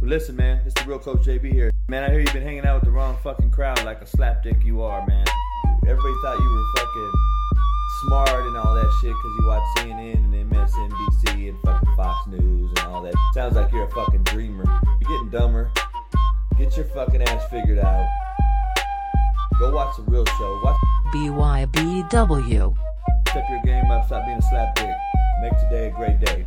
Well, listen, man, it's the real Coach JB here. Man, I hear you've been hanging out with the wrong fucking crowd like a slapdick you are, man. Everybody thought you were fucking smart and all that shit because you watch CNN and MSNBC and fucking Fox News and all that. Sounds like you're a fucking dreamer. You're getting dumber. Get your fucking ass figured out. Go watch the real show. Watch BYBW. step your game up. Stop being a slapdick. Make today a great day.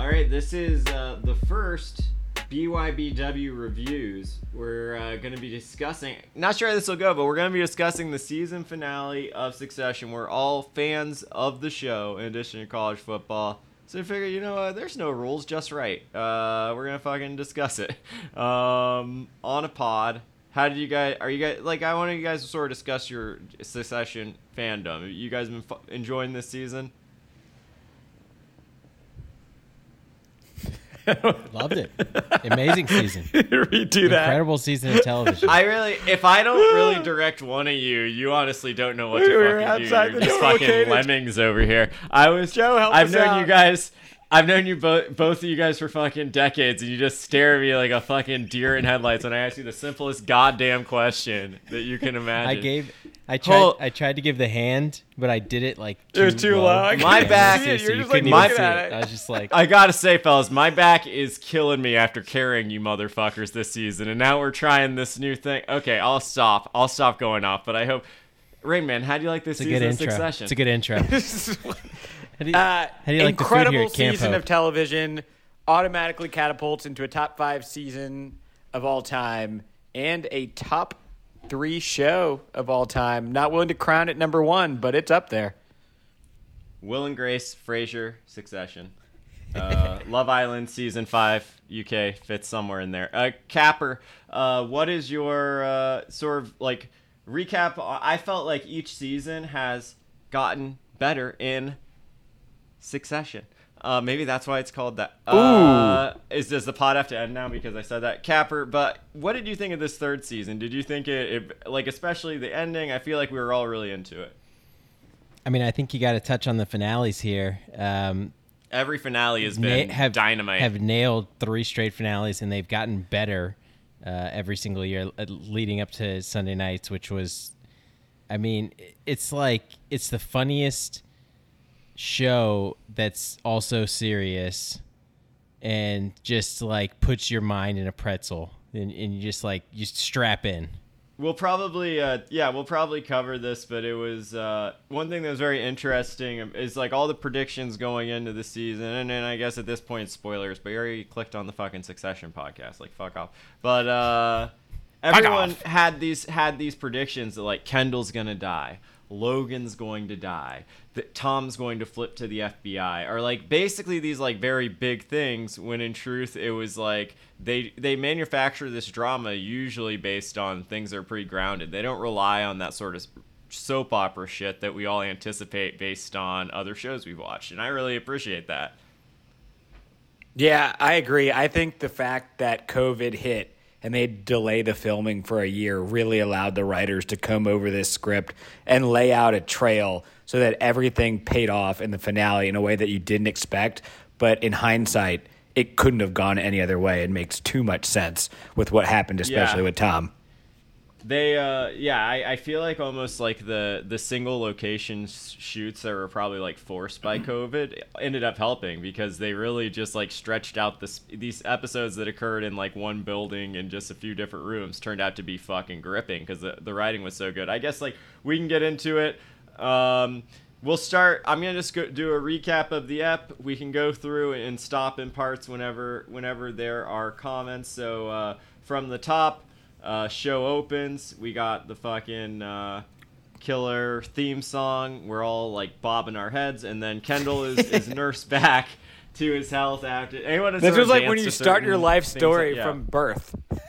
All right, this is uh, the first BYBW reviews. We're uh, going to be discussing, not sure how this will go, but we're going to be discussing the season finale of Succession. We're all fans of the show, in addition to college football. So I figure, you know, uh, there's no rules, just right. Uh, we're to fucking discuss it um, on a pod. How did you guys? Are you guys like? I want you guys to sort of discuss your Succession fandom. You guys been fu- enjoying this season? Loved it. Amazing season. Redo that. Incredible season of television. I really, if I don't really direct one of you, you honestly don't know what We to were fucking do. outside You're the just door fucking located. lemmings over here. I was Joe, help I've us known out. you guys. I've known you both, both of you guys for fucking decades, and you just stare at me like a fucking deer in headlights when I ask you the simplest goddamn question that you can imagine. I gave. I tried. Hold- I tried to give the hand, but I did it like It was too low. I My Yeah, back- seriously, You're you just, like, couldn't even looking see at it. it. I was just like, I gotta say, fellas, my back is killing me after carrying you motherfuckers this season, and now we're trying this new thing. Okay, I'll stop. I'll stop going off, but I hope. Rain Man, how do you like this it's a season good of intro. Succession? It's a good intro. How do you, Uh, how do you like the food incredible here at season Hope? of television. Automatically catapults into a top five season of all time and a top three show of all time. Not willing to crown it number one, but it's up there. Will and Grace, Frasier, Succession, uh, Love Island season five, UK fits somewhere in there. Uh, Capper, uh, what is your uh, sort of like recap? I felt like each season has gotten better in succession. Uh, maybe that's why it's called that. Uh, is does the pod have to end now because I said that, Capper? But what did you think of this third season? Did you think it, it like especially the ending? I feel like we were all really into it. I mean, I think you got to touch on the finales here. Um, Every finale has na- been have dynamite. Have nailed three straight finales, and they've gotten better uh, every single year uh, leading up to Sunday nights, which was, I mean, it's like it's the funniest show that's also serious, and just like puts your mind in a pretzel, and, and you just like you strap in. We'll probably, uh, yeah, we'll probably cover this, but it was uh, one thing that was very interesting is like all the predictions going into the season, and then I guess at this point, spoilers, but you already clicked on the fucking Succession podcast, like fuck off. But uh, everyone off. had these had these predictions that like Kendall's gonna die, Logan's going to die, that Tom's going to flip to the FBI, or like basically these like very big things. When in truth, it was like they they manufacture this drama usually based on things that are pretty grounded. They don't rely on that sort of soap opera shit that we all anticipate based on other shows we've watched, and I really appreciate that. Yeah, I agree. I think the fact that COVID hit and they delay the filming for a year really allowed the writers to come over this script and lay out a trail so that everything paid off in the finale in a way that you didn't expect. But in hindsight, it couldn't have gone any other way. It makes too much sense with what happened, especially Yeah. with Tom. They, uh, yeah, I, I feel like almost like the the single location sh- shoots that were probably like forced by COVID ended up helping because they really just like stretched out this these episodes that occurred in like one building and just a few different rooms turned out to be fucking gripping because the the writing was so good. I guess like we can get into it. Um, we'll start. I'm gonna just go, do a recap of the ep. We can go through and stop in parts whenever whenever there are comments. So uh, from the top. Uh, show opens. We got the fucking uh, killer theme song. We're all like bobbing our heads, and then Kendall is, is nursed back to his health after. Anyone has This sort was like when you start your life story like- yeah. from birth.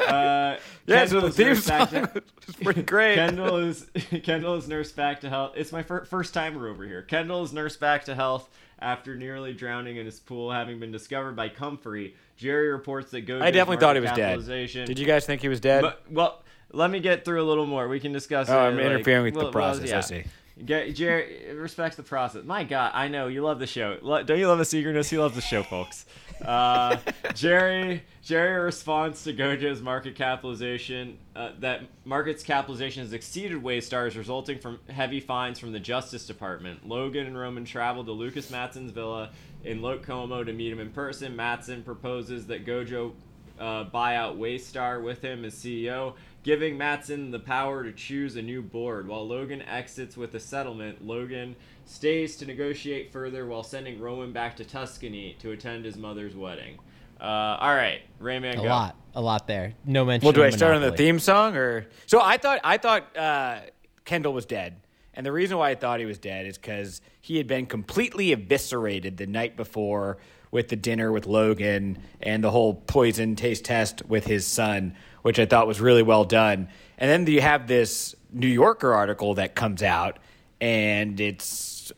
Uh, Yeah, so the is theme back song to- is pretty great. Kendall is Kendall is nursed back to health. It's my fir- first timer over here. Kendall is nursed back to health after nearly drowning in his pool, having been discovered by Comfrey. Gerri reports that Gojo's I definitely thought he was dead. Did you guys think he was dead? But, well, let me get through a little more. We can discuss. Oh, it, I'm like- interfering with the well, well, process. I see. Get, Jerry respects the process. My God, I know you love the show. Don't you love the eagerness? He loves the show, folks. Uh, Gerri, Gerri responds to Gojo's market capitalization uh, that market's capitalization has exceeded Waystar's, resulting from heavy fines from the Justice Department. Logan and Roman travel to Lukas Matsson's villa in Lake Como to meet him in person. Matsson proposes that Gojo uh, buy out Waystar with him as CEO, giving Matsson the power to choose a new board. While Logan exits with a settlement, Logan stays to negotiate further while sending Roman back to Tuscany to attend his mother's wedding. Uh, all right, Rayman, A go. lot, a lot there. No mention. Well, do of I start on the theme song or? So I thought I thought uh, Kendall was dead, and the reason why I thought he was dead is because he had been completely eviscerated the night before with the dinner with Logan and the whole poison taste test with his son, which I thought was really well done. And then you have this New Yorker article that comes out, and it's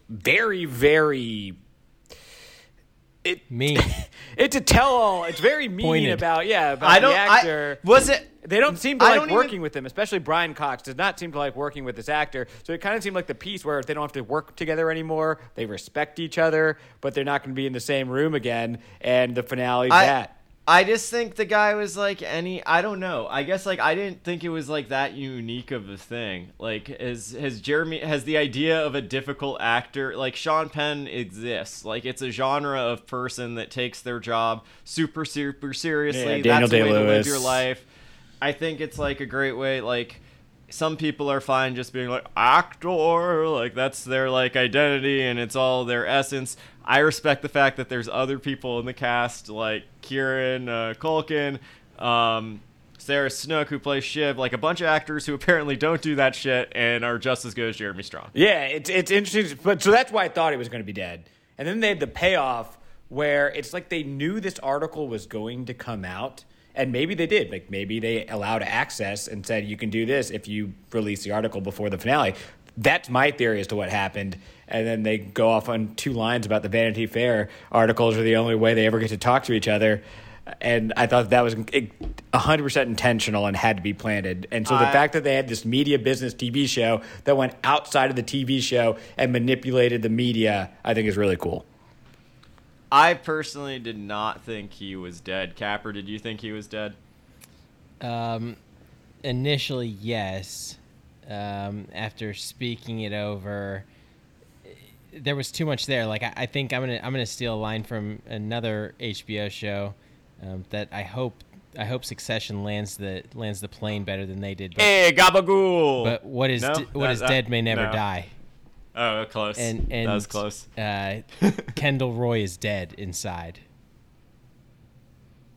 very, very it Me. it's a tell all. It's very mean Pointed. about yeah about I don't. the actor. I, was it? They don't seem to I like don't even- working with him, especially Brian Cox does not seem to like working with this actor. So it kind of seemed like the piece where they don't have to work together anymore. They respect each other, but they're not going to be in the same room again. And the finale I, that. I just think the guy was like any I don't know. I guess like I didn't think it was like that unique of a thing. Like has has Jeremy has the idea of a difficult actor like Sean Penn exists. Like it's a genre of person that takes their job super super seriously. Yeah, Daniel That's the way to live your life. I think it's like a great way like some people are fine just being like actor like that's their like identity and it's all their essence i respect the fact that there's other people in the cast like kieran uh, culkin um, sarah snook who plays shiv like a bunch of actors who apparently don't do that shit and are just as good as jeremy strong Yeah, it's it's interesting, but so that's why I thought he was going to be dead. And then they had the payoff where it's like they knew this article was going to come out, and maybe they did. Like maybe they allowed access and said you can do this if you release the article before the finale. That's my theory as to what happened. And then they go off on two lines about the Vanity Fair articles are the only way they ever get to talk to each other. And I thought that was 100% intentional and had to be planted. And so the I- fact that they had this media business TV show that went outside of the TV show and manipulated the media, I think is really cool. I personally did not think he was dead capper did you think he was dead Um, initially, yes. Um, after speaking it over, there was too much there. Like I, I think I'm gonna I'm gonna steal a line from another HBO show um, that I hope I hope Succession lands the lands the plane better than they did. But, hey gabagool but what is No? d- what That- is that- dead may never no. die. Oh close And and that was close Uh, Kendall Roy is dead inside.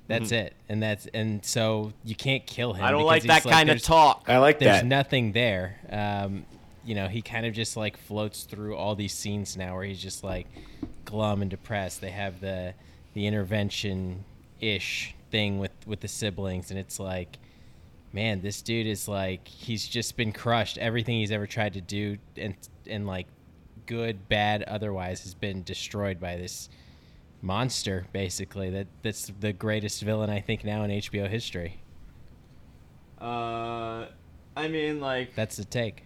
That's it, and that's and so you can't kill him. i don't like he's that kind of talk I like there's that. There's nothing there. Um, you know, he kind of just like floats through all these scenes now where he's just like glum and depressed. They have the the intervention ish thing with with the siblings, and it's like, man, this dude is like he's just been crushed. Everything he's ever tried to do and and like good, bad, otherwise has been destroyed by this monster basically that that's the greatest villain I think now in HBO history. uh i mean like That's the take.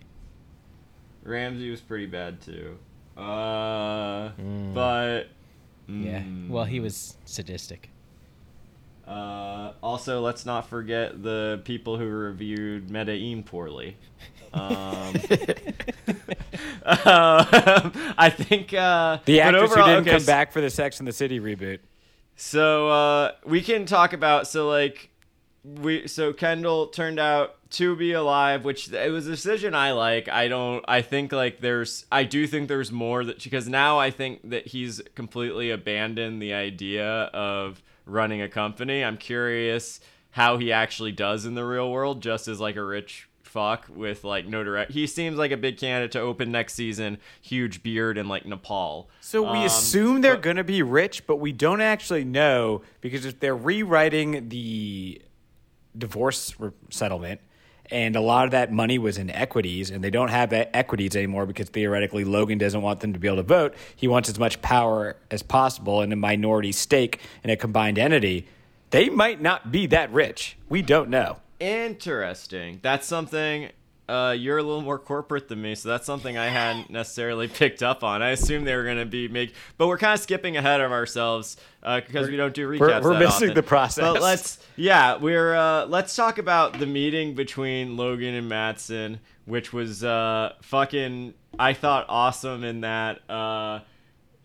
Ramsey was pretty bad too. Uh, but Yeah. mm, Well, he was sadistic. Uh, also, let's not forget the people who reviewed Medellin poorly. Um, uh, I think uh, The actress overall- who didn't okay, come back for the Sex and the City reboot. So uh, we can talk about so like we so Kendall turned out to be alive, which it was a decision I like. I don't. I think like there's. I do think there's more that because now I think that he's completely abandoned the idea of running a company. I'm curious how he actually does in the real world, just as like a rich fuck with like no direct. He seems like a big candidate to open next season. Huge beard and like Nepal. So we Um, assume they're but- going to be rich, but we don't actually know because if they're rewriting the divorce re- settlement and a lot of that money was in equities and they don't have equities anymore because theoretically Logan doesn't want them to be able to vote. He wants as much power as possible in a minority stake in a combined entity. They might not be that rich. We don't know. Interesting. That's something uh, you're a little more corporate than me, so that's something I hadn't necessarily picked up on. I assumed they were going to be make, but we're kind of skipping ahead of ourselves because we don't do recaps. we're that missing often. the process. But let's, yeah, we're uh, let's talk about the meeting between Logan and Matsson, which was uh, fucking. I thought awesome in that.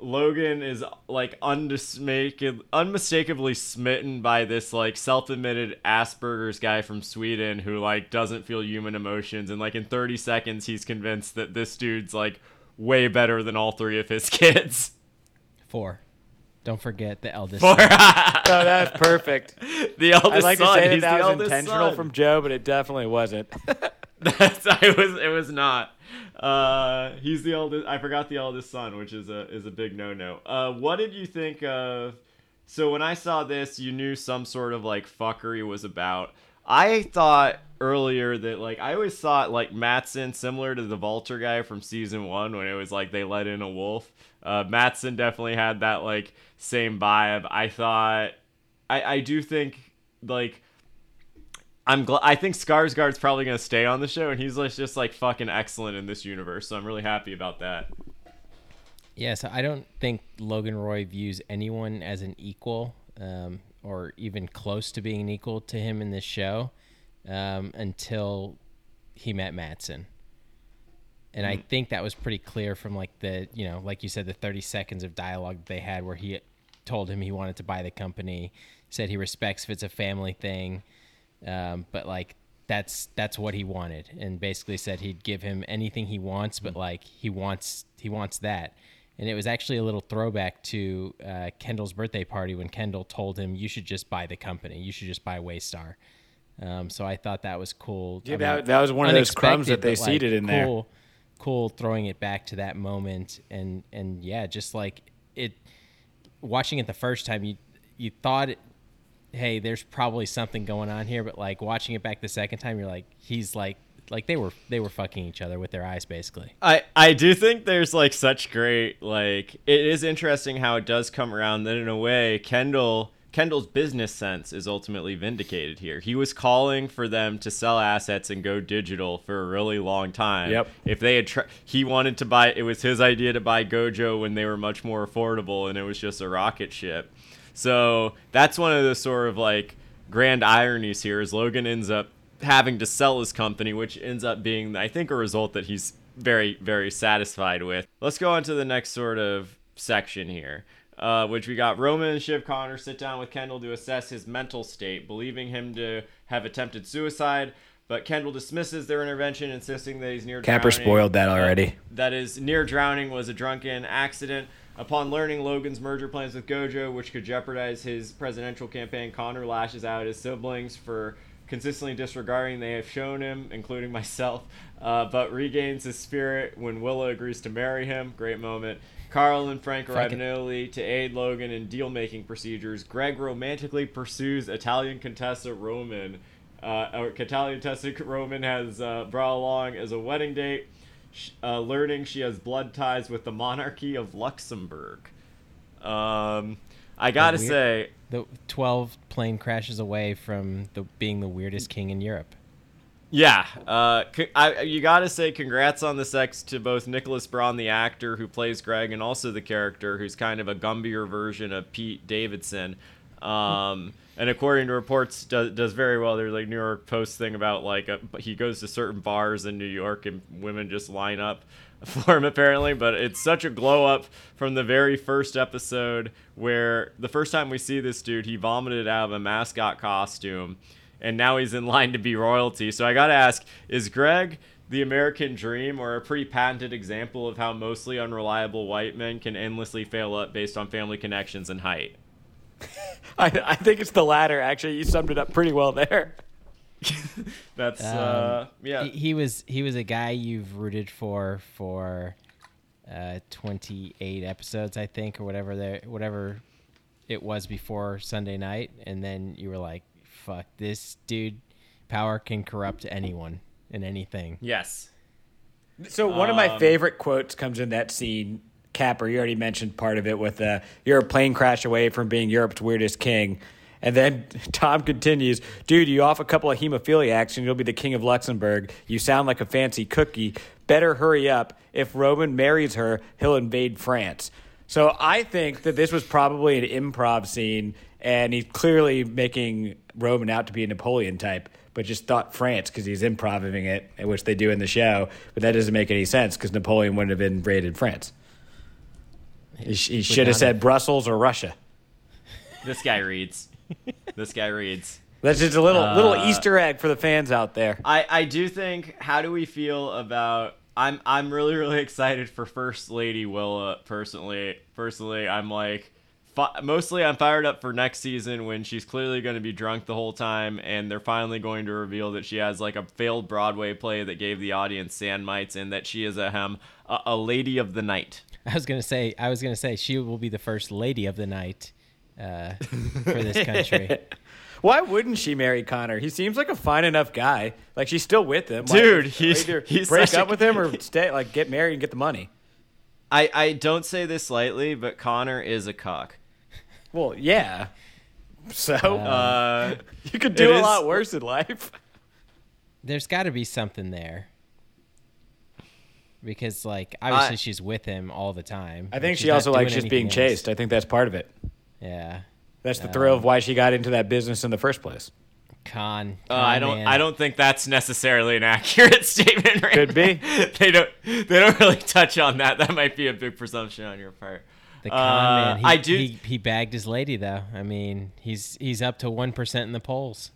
Logan is like undismak- unmistakably smitten by this like self-admitted Asperger's guy from Sweden who like doesn't feel human emotions and like in 30 seconds he's convinced that this dude's like way better than all three of his kids. Four. Don't forget the eldest. For son. Oh, that's perfect. the eldest I'd like to say that that was intentional son. from Joe, but it definitely wasn't. That's it was it was not. Uh, he's the eldest. I forgot the eldest son, which is a is a big no no. Uh, what did you think of? So when I saw this, you knew some sort of like fuckery was about. I thought earlier that like I always thought like Matsson similar to the Vulture guy from season one when it was like they let in a wolf. Uh, Matsson definitely had that like same vibe. I thought I I do think like I'm glad. I think Skarsgård's probably gonna stay on the show, and he's like, just like fucking excellent in this universe. So I'm really happy about that. Yeah, so I don't think Logan Roy views anyone as an equal um, or even close to being an equal to him in this show um, until he met Matsson. And I think that was pretty clear from like the, you know, like you said, the 30 seconds of dialogue they had where he told him he wanted to buy the company, said he respects if it's a family thing, um, but like that's that's what he wanted, and basically said he'd give him anything he wants, but like he wants he wants that. And it was actually a little throwback to uh, Kendall's birthday party when Kendall told him, "You should just buy the company. You should just buy Waystar." Um, so I thought that was cool. Yeah, I that- that was one of those crumbs that they like, seeded in there. cool, Cool throwing it back to that moment, and and yeah, just like it. Watching it the first time, you you thought, hey, there's probably something going on here, but like watching it back the second time, you're like, he's like, like they were they were fucking each other with their eyes, basically. I I do think there's like such great like it is interesting how it does come around that in a way Kendall Kendall's business sense is ultimately vindicated here. He was calling for them to sell assets and go digital for a really long time. Yep. If they had, tr- he wanted to buy. It was his idea to buy Gojo when they were much more affordable, and it was just a rocket ship. So that's one of the sort of like grand ironies here. Is Logan ends up having to sell his company, which ends up being, I think, a result that he's very, very satisfied with. Let's go on to the next sort of section here uh, which we got Roman and Shiv Connor sit down with Kendall to assess his mental state, believing him to have attempted suicide. But Kendall dismisses their intervention, insisting that he's near Capper drowning. spoiled that already. that is, near drowning was a drunken accident. Upon learning Logan's merger plans with Gojo, which could jeopardize his presidential campaign, Connor lashes out at his siblings for consistently disregarding they have shown him, including myself, uh, but regains his spirit when Willa agrees to marry him. Great moment. Karl and Frank arrive in Italy to aid Logan in deal making procedures. Greg romantically pursues Italian Contessa Roman. Uh, Italian Contessa Roman has uh, brought along as a wedding date, uh, learning she has blood ties with the monarchy of Luxembourg. Um, I gotta weird- say, The twelve plane crashes away from the being the weirdest king in Europe. Yeah, uh, I, you gotta say congrats on the sex to both Nicholas Braun, the actor who plays Greg, and also the character who's kind of a gumbier version of Pete Davidson. Um, and according to reports, does, does very well. There's like New York Post thing about like a, he goes to certain bars in New York and women just line up for him apparently. But it's such a glow up from the very first episode where the first time we see this dude, he vomited out of a mascot costume and now he's in line to be royalty. So I gotta ask: Is Greg the American dream, or a pretty patented example of how mostly unreliable white men can endlessly fail up based on family connections and height? I, I think it's the latter. Actually, you summed it up pretty well there. That's uh, Um, yeah. He, he was he was a guy you've rooted for for uh, 28 episodes, I think, or whatever there whatever it was before Sunday night, and then you were like, "Fuck this dude! Power can corrupt anyone and anything." yes. So one of my Um, favorite quotes comes in that scene. Capper, you already mentioned part of it with uh, "You're a plane crash away from being Europe's weirdest king," And then Tom continues, dude, you off a couple of hemophiliacs and you'll be the king of Luxembourg. You sound like a fancy cookie. Better hurry up. If Roman marries her, he'll invade France. So I think that this was probably an improv scene, and he's clearly making Roman out to be a Napoleon type, but just thought France because he's improvising it, which they do in the show. But that doesn't make any sense because Napoleon wouldn't have invaded France. He, he should have said. Brussels or Russia. This guy reads. this guy reads. That's just a little little Uh, Easter egg for the fans out there. I, I do think how do we feel about I'm I'm really really excited for First Lady Willa personally personally I'm like fi- mostly I'm fired up for next season when she's clearly going to be drunk the whole time and they're finally going to reveal that she has like a failed Broadway play that gave the audience sand mites and that she is a hem a, a lady of the night. I was gonna say I was gonna say she will be the first lady of the night uh, for this country. Why wouldn't she marry Connor? He seems like a fine enough guy. Like she's still with him. Why- Dude, he's- either he's break such a- up with him or stay. Like get married and get the money. I I don't say this lightly, but Connor is a cock. Well, yeah. So Uh, you could do a is- lot worse in life. There's got to be something there because, like, obviously I- she's with him all the time. I think she also likes doing just being else. chased. I think that's part of it. Yeah, That's the thrill of why she got into that business in the first place. con. Uh, I don't. man. I don't think that's necessarily an accurate statement. Right Could be. they don't. They don't really touch on that. That might be a big presumption on your part. The con Uh, man. He, I do- He, he bagged his lady though. I mean, he's he's up to one percent in the polls.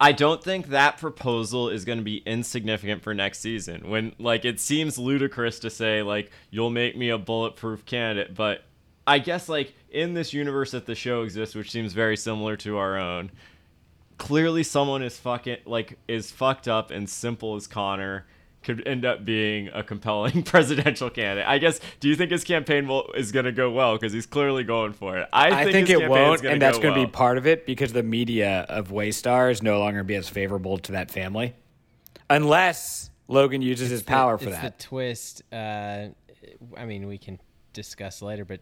I don't think that proposal is going to be insignificant for next season. When like it seems ludicrous to say like you'll make me a bulletproof candidate, but I guess like in this universe that the show exists, which seems very similar to our own, clearly someone is fucking like is fucked up and simple as Connor could end up being a compelling presidential candidate. I guess. Do you think his campaign will, is going to go well because he's clearly going for it? I, I think his it won't, gonna and that's going to well. be part of it because the media of Waystar is no longer be as favorable to that family, unless Logan uses his the- power for it's that. the twist. Uh, I mean, we can discuss later, but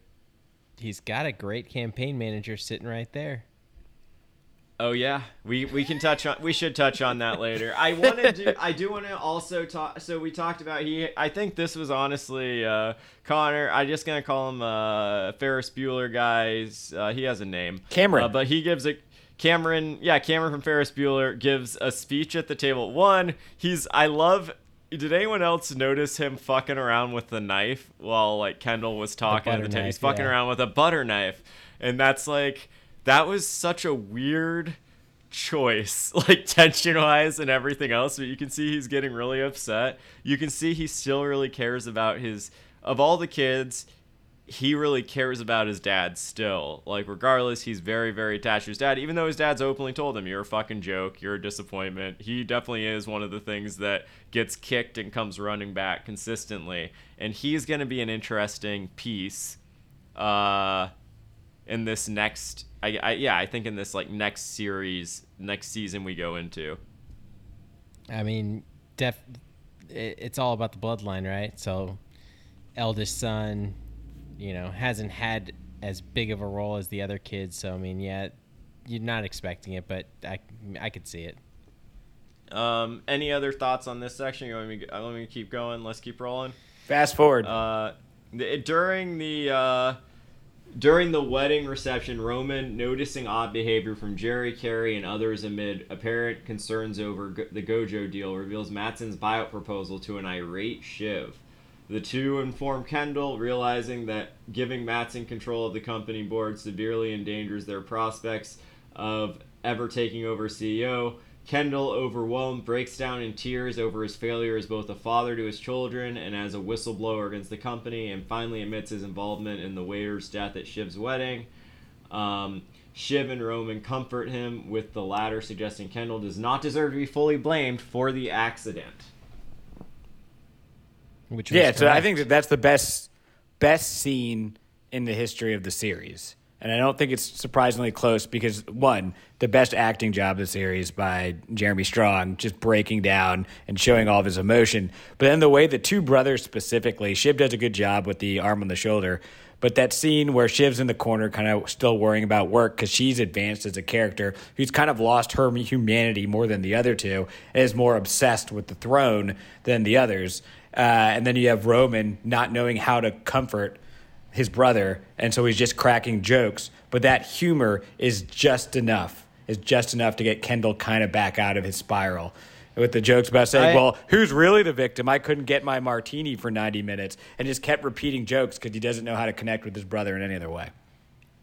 he's got a great campaign manager sitting right there. Oh yeah, we we can touch on we should touch on that later. I want to do I do want to also talk. So we talked about he. I think this was honestly uh, Connor. I just gonna call him uh, Ferris Bueller, guys. Uh, he has a name, Cameron. Uh, but he gives a Cameron. Yeah, Cameron from Ferris Bueller gives a speech at the table. One, he's I love. Did anyone else notice him fucking around with the knife while like Kendall was talking at the table? He's fucking yeah. around with a butter knife, and that's like that was such a weird choice, like tension wise and everything else. But you can see he's getting really upset. You can see he still really cares about his of all the kids. He really cares about his dad still. Like regardless, he's very very attached to his dad. Even though his dad's openly told him, "You're a fucking joke. You're a disappointment." He definitely is one of the things that gets kicked and comes running back consistently. And he's going to be an interesting piece. Uh, in this next I, I yeah i think in this like next series next season we go into I mean, def. It, it's all about the bloodline, right? So, eldest son, you know, hasn't had as big of a role as the other kids. So, I mean, yeah, you're not expecting it, but I, I could see it. um any other thoughts on this section you want me to, let me keep going let's keep rolling Fast forward. uh the, during the uh during the wedding reception, Roman, noticing odd behavior from Gerri, Carey, and others amid apparent concerns over go- the Gojo deal, reveals Matsson's buyout proposal to an irate Shiv. The two inform Kendall, realizing that giving Matsson control of the company board severely endangers their prospects of ever taking over CEO. Kendall, overwhelmed, breaks down in tears over his failure as both a father to his children and as a whistleblower against the company, and finally admits his involvement in the waiter's death at Shiv's wedding. Um, Shiv and Roman comfort him, with the latter suggesting Kendall does not deserve to be fully blamed for the accident. Which was yeah, so I think that that's the best best scene in the history of the series. And I don't think it's surprisingly close because one, the best acting job of the series by Jeremy Strong, just breaking down and showing all of his emotion. But then the way the two brothers specifically, Shiv does a good job with the arm on the shoulder, But that scene where Shiv's in the corner, kind of still worrying about work because she's advanced as a character who's kind of lost her humanity more than the other two and is more obsessed with the throne than the others. Uh, and then you have Roman not knowing how to comfort his brother, and so he's just cracking jokes. But that humor is just enough, is just enough to get Kendall kind of back out of his spiral. With the jokes about saying, I- well, who's really the victim? I couldn't get my martini for 90 minutes, and just kept repeating jokes because he doesn't know how to connect with his brother in any other way.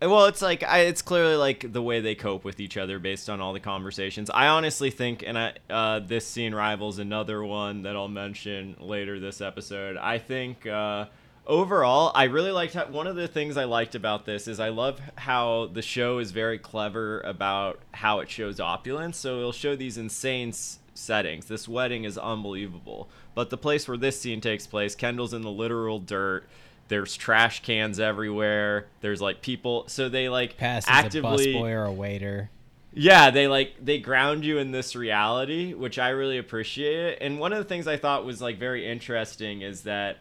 Well, it's like I, it's clearly like the way they cope with each other based on all the conversations. I honestly think, and I uh, this scene rivals another one that I'll mention later this episode. I think uh, overall, I really liked how, one of the things I liked about this is I love how the show is very clever about how it shows opulence. So it'll show these insane s- settings. This wedding is unbelievable, but the place where this scene takes place, Kendall's in the literal dirt. There's trash cans everywhere. There's like people, so they like Pass as actively a busboy or a waiter. yeah, they like they ground you in this reality, which I really appreciate. And one of the things I thought was like very interesting is that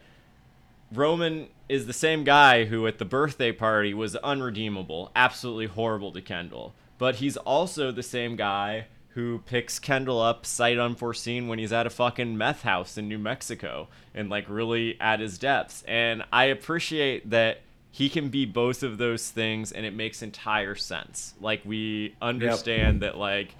Roman is the same guy who at the birthday party was unredeemable, absolutely horrible to Kendall. But he's also the same guy who picks Kendall up sight unforeseen when he's at a fucking meth house in New Mexico and like really at his depths. And I appreciate that he can be both of those things and it makes entire sense. Like we understand that like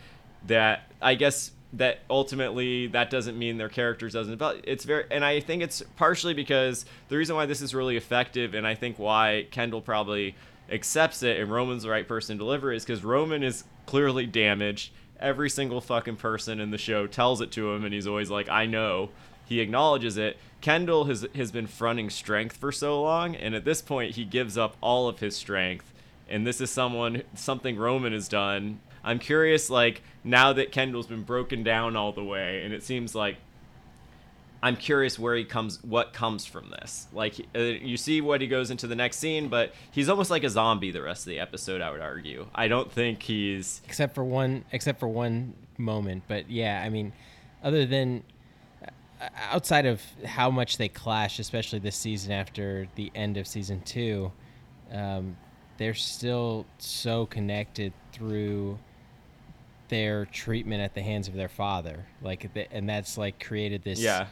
that I guess that ultimately that doesn't mean their characters doesn't develop. It's very and I think it's partially because the reason why this is really effective and I think why Kendall probably accepts it and Roman's the right person to deliver is because Roman is clearly damaged. Every single fucking person in the show tells it to him and he's always like, I know. He acknowledges it. Kendall has has been fronting strength for so long, and at this point he gives up all of his strength. And this is someone something Roman has done. I'm curious, like now that Kendall's been broken down all the way, and it seems like I'm curious where he comes, what comes from this. Like uh, you see what he goes into the next scene, but he's almost like a zombie the rest of the episode. I would argue. I don't think he's except for one except for one moment but yeah i mean other than uh, outside of how much they clash especially this season after the end of season two um, they're still so connected through their treatment at the hands of their father like and that's like created this Yeah.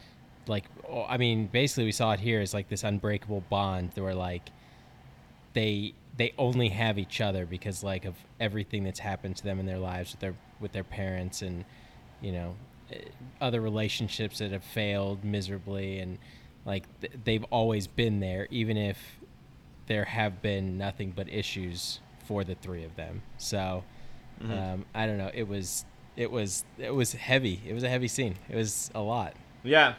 like oh, i mean basically we saw it here is like this unbreakable bond where like they they only have each other because like of everything that's happened to them in their lives with their with their parents and you know eh, other relationships that have failed miserably and like th- they've always been there even if there have been nothing but issues for the three of them so um, i don't know. It was it was it was heavy. It was a heavy scene. It was a lot. Yeah.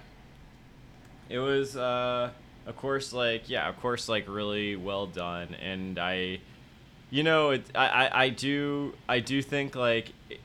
It was uh of course like yeah, of course like really well done. And I you know, it I I, I do I do think like it,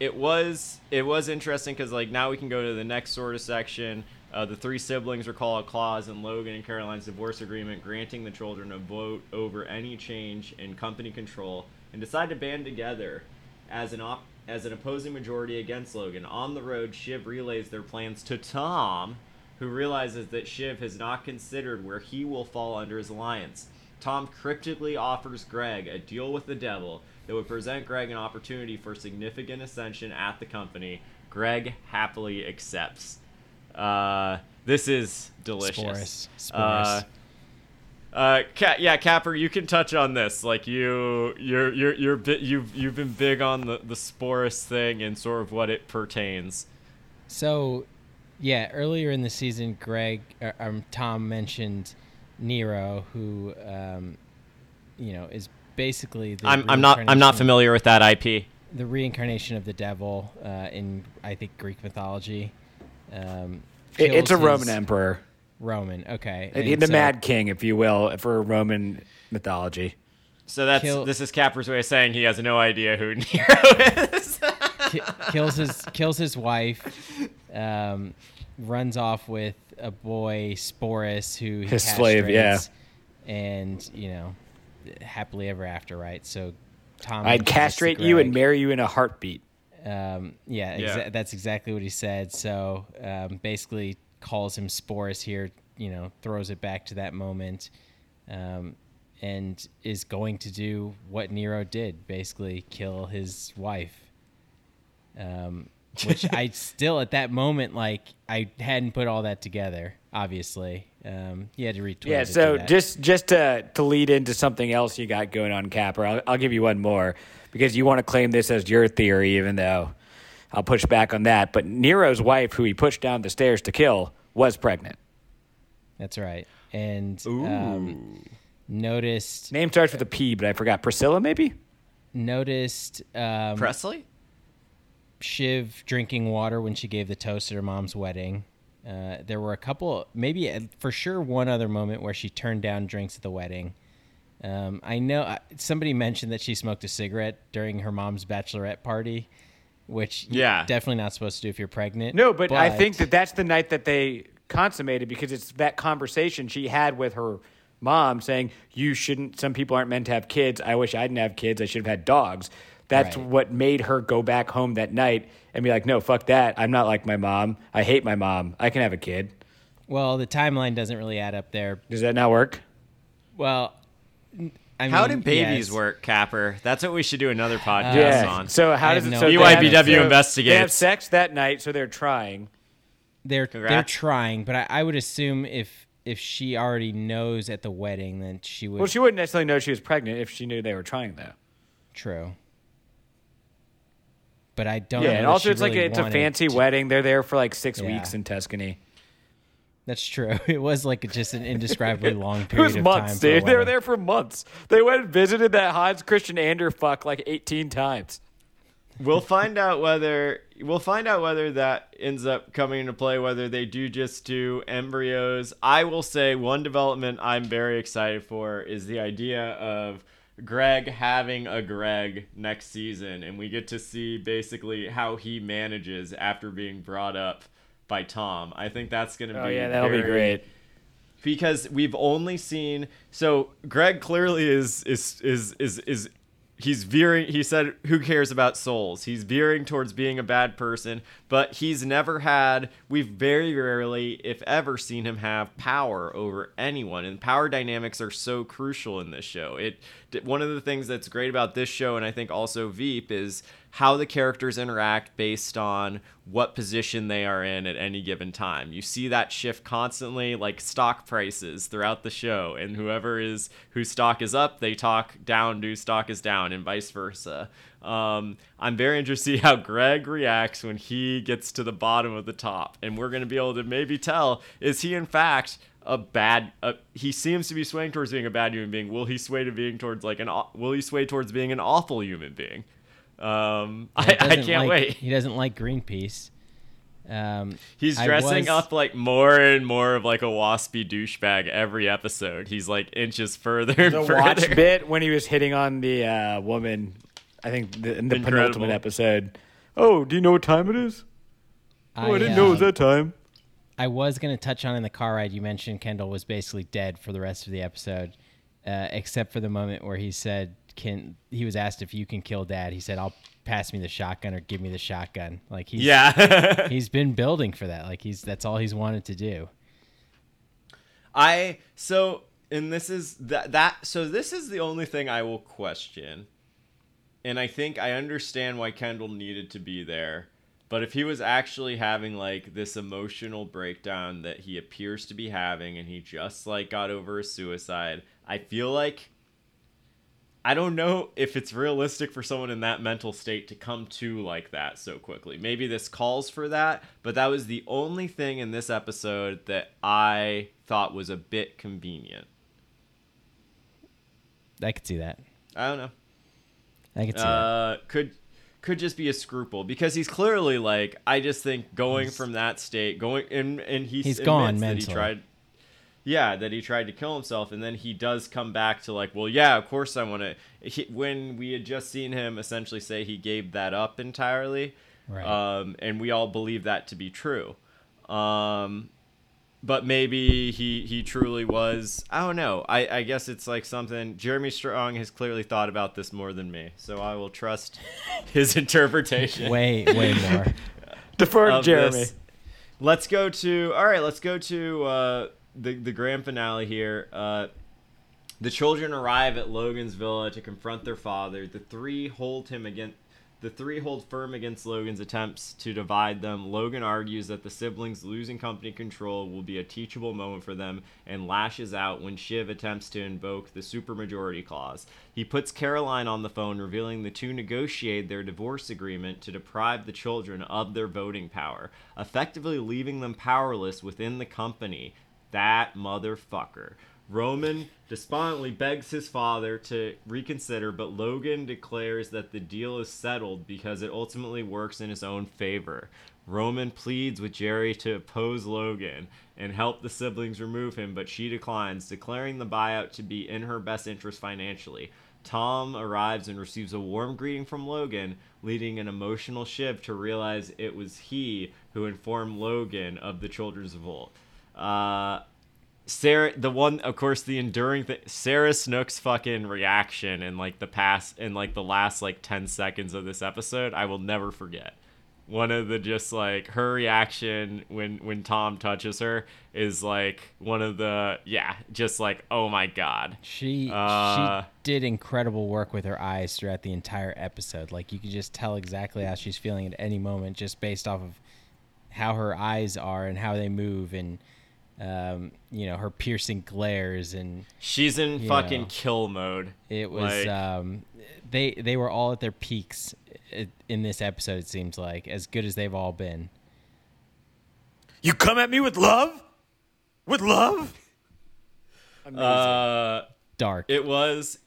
it was it was interesting cuz like now we can go to the next sort of section. Uh, the three siblings recall a clause in Logan and Caroline's divorce agreement granting the children a vote over any change in company control and decide to band together as an op- as an opposing majority against Logan. On the road, Shiv relays their plans to Tom, who realizes that Shiv has not considered where he will fall under his alliance. Tom cryptically offers Greg a deal with the devil that would present Greg an opportunity for significant ascension at the company. Greg happily accepts. Uh, this is delicious. Uh. Uh, Ca- yeah, Capper, you can touch on this. Like you, you're, you're, you're, bi- you've, you've been big on the the Sporus thing and sort of what it pertains. So, yeah, earlier in the season, Greg, uh, um, Tom mentioned Nero, who, um, you know, is basically the I'm, I'm not, I'm not reincarnation- familiar with that IP. The reincarnation of the devil uh, in, I think, Greek mythology. Um, It- it's a kills Roman emperor, Roman, okay. the And so- Mad King, if you will, for Roman mythology. So that's Kill- this is Capper's way of saying he has no idea who Nero is. kills his kills his wife, um, runs off with a boy Sporus who he His slave, yeah. and you know, happily ever after, right? So Tom, I'd mentions this to castrate you and marry you in a heartbeat. Um, yeah, Yeah. that's exactly what he said. So um, basically, calls him Sporus here. You know, throws it back to that moment. Um, and is going to do what Nero did, basically kill his wife. Um, which I still at that moment like I hadn't put all that together. Obviously, um, you had to retweet. Yeah, so just just to to lead into something else you got going on, Capper, I'll, I'll give you one more because you want to claim this as your theory, even though I'll push back on that. But Nero's wife, who he pushed down the stairs to kill, was pregnant. that's right. And um, noticed Name starts with a P, but I forgot. Priscilla, maybe. noticed um, Presley? Shiv drinking water when she gave the toast at her mom's wedding. Uh, there were a couple, maybe uh, for sure, one other moment where she turned down drinks at the wedding. Um, I know uh, somebody mentioned that she smoked a cigarette during her mom's bachelorette party, which you're Yeah. definitely not supposed to do if you're pregnant. No, but, I think that that's the night that they consummated because it's that conversation she had with her mom saying, You shouldn't, some people aren't meant to have kids. I wish I didn't have kids. I should have had dogs. That's Right. what made her go back home that night and be like, No, fuck that. I'm not like my mom. I hate my mom. I can have a kid. Well, the timeline doesn't really add up there. Does that not work? Well, I How mean, do babies yes. work, Capper? That's what we should do another uh, podcast yeah. on. So how I does have it? no So idea. they have- BYBW so They have sex that night, so they're trying. They're they're trying, but I, I would assume if if she already knows at the wedding, then she would. Well, she wouldn't necessarily know she was pregnant if she knew they were trying, though. True. But I don't. yeah, know and also she it's like a, it's a fancy to- wedding. They're there for like six Yeah. weeks in Tuscany. That's true. It was like just an indescribably long period. It period was of months, time. dude. They were there for months. They went and visited that Hans Christian Ander fuck like 18 times. We'll find out whether we'll find out whether that ends up coming into play. Whether they do just do embryos. I will say one development I'm very excited for is the idea of Greg having a Greg next season, and we get to see basically how he manages after being brought up by Tom. I think that's going to Oh be yeah, that'll be great. because we've only seen so Greg clearly is is is is is he's veering he said who cares about souls he's veering towards being a bad person but he's never had we've very rarely if ever seen him have power over anyone and power dynamics are so crucial in this show it one of the things that's great about this show and i think also veep is how the characters interact based on what position they are in at any given time. You see that shift constantly, like stock prices throughout the show, and whoever is whose stock is up, they talk down whose stock is down, and vice versa. Um, I'm very interested to see how Greg reacts when he gets to the bottom of the top, and we're going to be able to maybe tell is he in fact a bad uh, he seems to be swaying towards being a bad human being. Will he sway to being towards like an will he sway towards being an awful human being? Um He I, I can't like- wait. He doesn't like Greenpeace. Um, he's dressing was- up like more and more of like a waspy douchebag every episode. He's like inches further and The further. watch bit when he was hitting on the uh, woman, I think the, in the Incredible. penultimate episode. Oh, do you know what time it is? Oh, I, didn't know it was um, that time. I was going to touch on in the car ride. You mentioned Kendall was basically dead for the rest of the episode, uh, except for the moment where he said, "Can?" He was asked if you can kill Dad. He said, "I'll pass me the shotgun or give me the shotgun." Like he's yeah he's been building for that. Like he's that's all he's wanted to do. I so and this is that that so this is the only thing I will question. And I think I understand why Kendall needed to be there. But if he was actually having like this emotional breakdown that he appears to be having and he just like got over a suicide, I feel like I don't know if it's realistic for someone in that mental state to come to like that so quickly. Maybe this calls for that, but that was the only thing in this episode that I thought was a bit convenient. I could see that. I don't know. I could see that. Uh, could could just be a scruple because he's clearly like I just think going from that state, going and and he's He's gone that he mentally. tried. Yeah, that he tried to kill himself, and then he does come back to like, well, yeah, of course I want to. When we had just seen him essentially say he gave that up entirely, Right. um, and we all believe that to be true. Um, but maybe he he truly was. I don't know. I I guess it's like something. Jeremy Strong has clearly thought about this more than me, so I will trust his interpretation. way way more. Defer to Jeremy. this. Let's go to all right. Let's go to uh, the the grand finale here. Uh, The children arrive at Logan's villa to confront their father. The three hold him against the three hold firm against Logan's attempts to divide them. Logan argues that the siblings losing company control will be a teachable moment for them and lashes out when Shiv attempts to invoke the supermajority clause. He puts Caroline on the phone, revealing the two negotiate their divorce agreement to deprive the children of their voting power, effectively leaving them powerless within the company. That motherfucker. Roman despondently begs his father to reconsider, but Logan declares that the deal is settled because it ultimately works in his own favor. Roman pleads with Gerri to oppose Logan and help the siblings remove him, but she declines, declaring the buyout to be in her best interest financially. Tom arrives and receives a warm greeting from Logan, leading an emotional shift to realize it was he who informed Logan of the children's revolt. Uh, Sarah, the one, of course, the enduring thing, Sarah Snook's fucking reaction in like the past, in like the last like 10 seconds of this episode, I will never forget. One of the just like her reaction when when Tom touches her is like one of the yeah, just like oh my god. She Uh, she did incredible work with her eyes throughout the entire episode. Like you could just tell exactly how she's feeling at any moment just based off of how her eyes are and how they move and um, you know her piercing glares and She's in fucking know. kill mode. it was Like- um, they they were all at their peaks in this episode. It seems like as good as they've all been. You come at me with love? With love? Amazing. Uh Dark. it was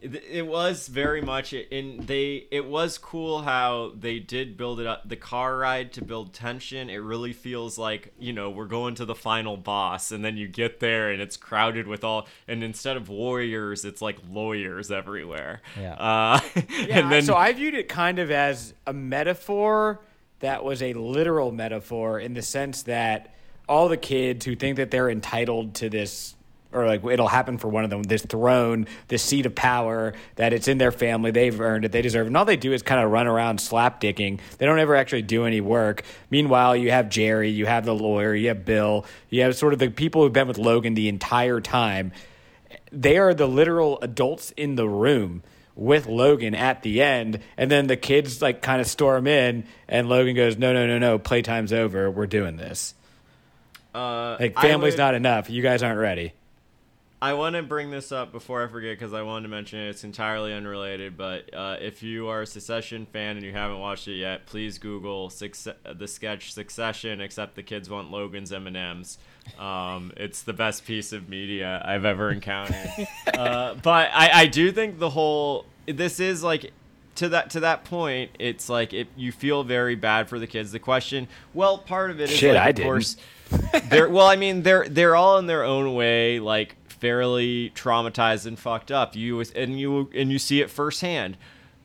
it, it was very much in they it was cool how they did build it up the car ride to build tension it really feels like you know we're going to the final boss and then you get there and it's crowded with all and instead of warriors it's like lawyers everywhere Yeah. uh yeah, and then so I viewed it kind of as a metaphor that was a literal metaphor in the sense that all the kids who think that they're entitled to this or like it'll happen for one of them this throne this seat of power that it's in their family they've earned it they deserve it and all they do is kind of run around slapdicking they don't ever actually do any work meanwhile you have gerri you have the lawyer you have bill you have sort of the people who've been with logan the entire time they are the literal adults in the room with Logan at the end, and then the kids like kind of storm in, and Logan goes, "No, no, no, no, playtime's over. We're doing this. uh Like family's would- not enough. You guys aren't ready." I want to bring this up before I forget because I wanted to mention it. It's entirely unrelated, but uh, if you are a Succession fan and you haven't watched it yet, please Google succe- the sketch Succession. Except the kids want Logan's M and M's. Um, it's the best piece of media I've ever encountered. uh, but I, I do think the whole this is like to that to that point. It's like it, you feel very bad for the kids. The question, well, part of it is Shit, like, I of didn't. course they're well i mean they're they're all in their own way like fairly traumatized and fucked up. You and you and you see it firsthand.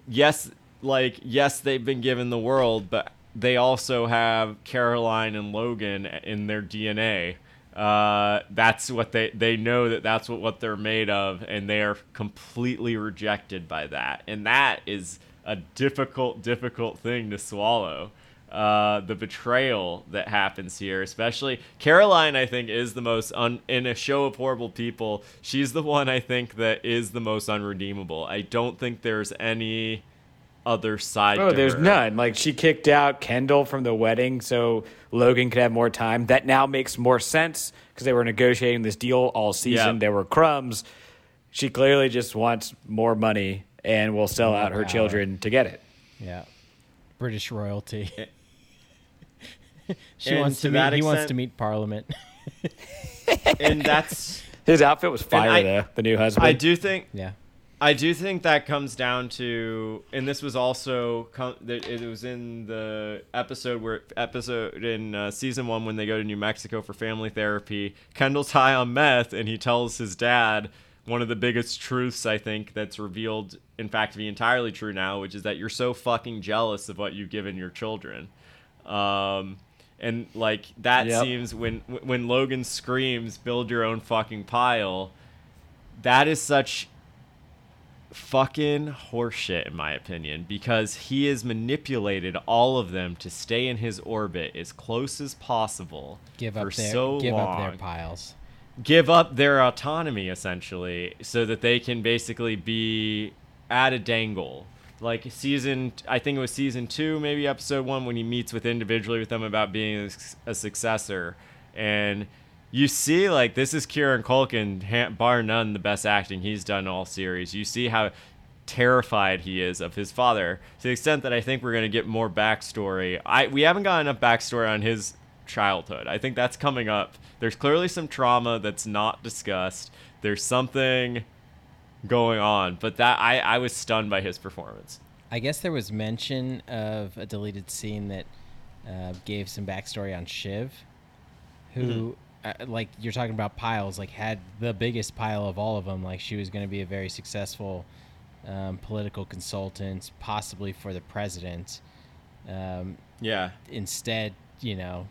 Yes like yes they've been given the world but they also have caroline and logan in their dna uh, that's what they they know that that's what, what they're made of and they are completely rejected by that. And that is a difficult difficult thing to swallow uh, the betrayal that happens here, especially Caroline, I think, is the most un- in a show of horrible people. She's the one I think that is the most unredeemable. I don't think there's any other side. Oh, to there's her. none. Like she kicked out Kendall from the wedding so Logan could have more time. That now makes more sense because they were negotiating this deal all season. Yeah. There were crumbs. She clearly just wants more money and will sell More out her power. children to get it. Yeah. British royalty. she And wants to to meet, that he wants to meet Parliament. and that's. His outfit was fire, I- though. The new husband. I do think yeah. I do think that comes down to, and this was also that it was in the episode where episode in uh, season one when they go to New Mexico for family therapy. Kendall's high on meth, and he tells his dad one of the biggest truths I think that's revealed, in fact, to be entirely true now, which is that you're so fucking jealous of what you've given your children. Um, and like that Yep. seems when when Logan screams, "Build your own fucking pile." That is such fucking horseshit in my opinion because he has manipulated all of them to stay in his orbit as close as possible Give for up their so give long up their piles. give up their autonomy essentially so that they can basically be at a dangle like season i think it was season two maybe episode one when he meets with individually with them about being a, a successor. And you see like this is kieran culkin bar none the best acting he's done all series. You see how terrified he is of his father. To the extent that i think we're going to get more backstory i we haven't got enough backstory on his childhood. I think that's coming up. There's clearly some trauma that's not discussed. There's something going on but that i i was stunned by his performance I guess there was mention of a deleted scene that uh, gave some backstory on Shiv, who, uh, like you're talking about piles, like had the biggest pile of all of them. Like she was going to be a very successful um, political consultant, possibly for the president. Um, yeah instead, you know,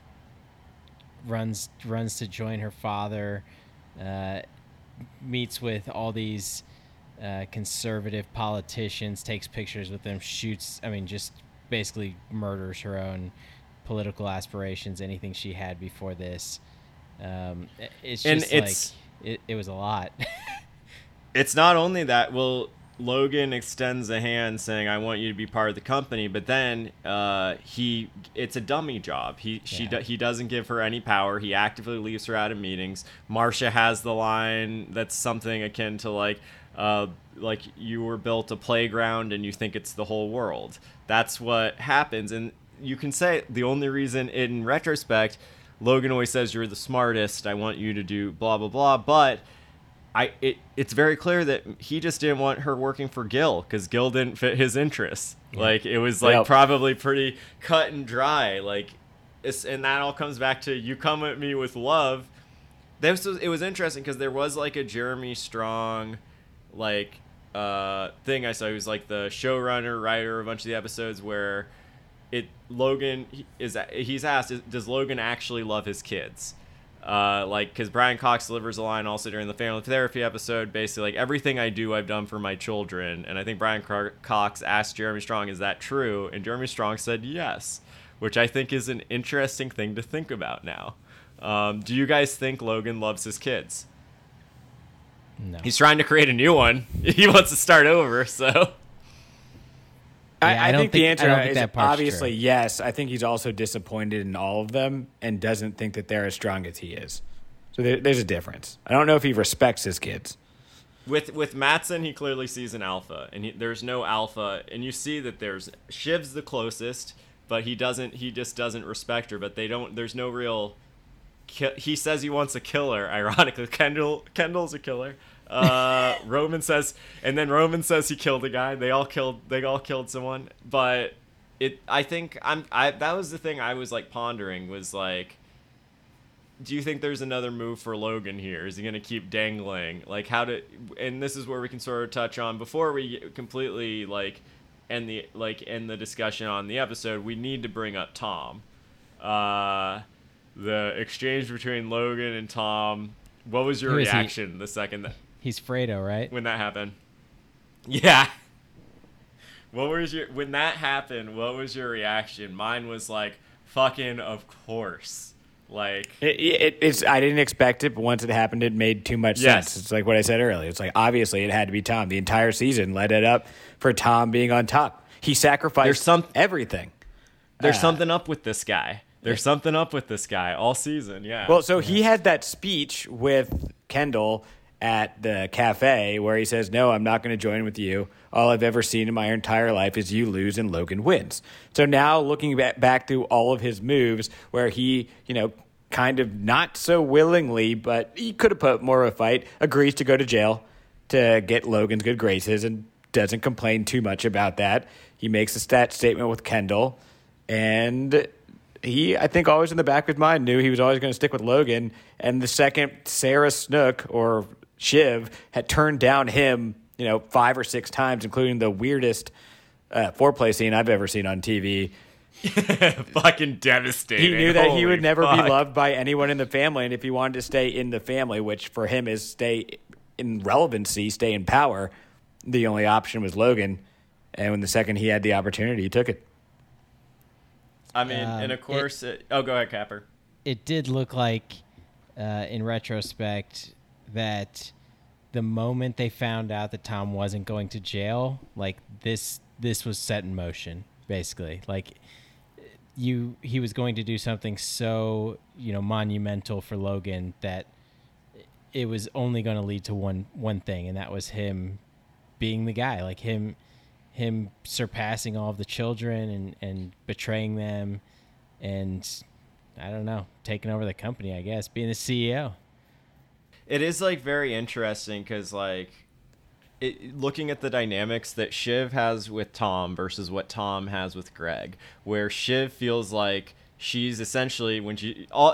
runs runs to join her father, uh, meets with all these uh, conservative politicians, takes pictures with them, shoots. I mean, just basically murders her own political aspirations, anything she had before this. Um, it- it's And just it's- like it, it was a lot. it's not only that well logan extends a hand saying i want you to be part of the company but then uh, he it's a dummy job he she Yeah. he doesn't give her any power he actively leaves her out of meetings marcia has the line that's something akin to like uh, like you were built a playground and you think it's the whole world that's what happens and you can say the only reason in retrospect logan always says you're the smartest i want you to do blah blah blah but I it, it's very clear that he just didn't want her working for Gil because Gil didn't fit his interests. Like it was like Yep. probably pretty cut and dry. Like, it's, and that all comes back to you come at me with love. This was it was interesting because there was like a Jeremy Strong, like uh thing I saw. He was like the showrunner, writer, of a bunch of the episodes where it Logan is he's asked does Logan actually love his kids? Uh, like because Brian Cox delivers a line also during the family therapy episode basically like everything I do I've done for my children. And I think Brian Car- Cox asked Jeremy Strong is that true? And Jeremy Strong said yes which I think is an interesting thing to think about now. Um, do you guys think Logan loves his kids no. he's trying to create a new one he wants to start over so I, Yeah, I I, don't think, the think- I answer think is that obviously true. yes. I think he's also disappointed in all of them and doesn't think that they're as strong as he is. So there, there's a difference. I don't know if he respects his kids. with with Matsson, he clearly sees an alpha, and he, there's no alpha, and you see that there's Shiv's the closest, but he doesn't. He just doesn't respect her. But they don't. There's no real. Ki- he says he wants a killer. Ironically, Kendall Kendall's a killer. Uh, Roman says, and then Roman says he killed a guy. They all killed. They all killed someone. But it. I think I'm. I that was the thing I was like pondering was like do you think there's another move for Logan here? Is he going to keep dangling? Like how to and this is where we can sort of touch on before we completely like end the like end the discussion on the episode, we need to bring up Tom. Uh the exchange between Logan and Tom. What was your Who is he? reaction the second that He's Fredo, right? when that happened? Yeah. What was your when that happened? What was your reaction? Mine was like, "Fucking of course!" Like, It, it, it's I didn't expect it, but once it happened, it made too much Yes. sense. It's like what I said earlier. It's like obviously it had to be Tom. The entire season led it up for Tom being on top. He sacrificed There's some- everything. There's Uh, something up with this guy. There's something up with this guy all season. Yeah. Well, so he had that speech with Kendall at the cafe where he says, No, I'm not going to join with you. All I've ever seen in my entire life is you lose and Logan wins. So now looking back, back through all of his moves where he, you know, kind of not so willingly, but he could have put more of a fight, agrees to go to jail to get Logan's good graces and doesn't complain too much about that. He makes a stat statement with Kendall and he, I think, always in the back of his mind knew he was always going to stick with Logan. And the second Sarah Snook or Shiv had turned down him, you know, five or six times, including the weirdest uh, foreplay scene I've ever seen on TV. fucking devastating. He knew that he would never fuck. be loved by anyone in the family, and if he wanted to stay in the family, which for him is stay in relevancy, stay in power, the only option was Logan. And when the second he had the opportunity, he took it. I mean, Um, and of course, it, oh, go ahead, Capper. it did look like uh, in retrospect that the moment they found out that Tom wasn't going to jail, like this this was set in motion basically. Like you he was going to do something so, you know, monumental for Logan that it was only going to lead to one one thing and that was him being the guy, like him him surpassing all of the children and and betraying them and I don't know, taking over the company, I guess, being the CEO. It is like very interesting because like it, looking at the dynamics that Shiv has with Tom versus what Tom has with Greg, where Shiv feels like she's essentially when she all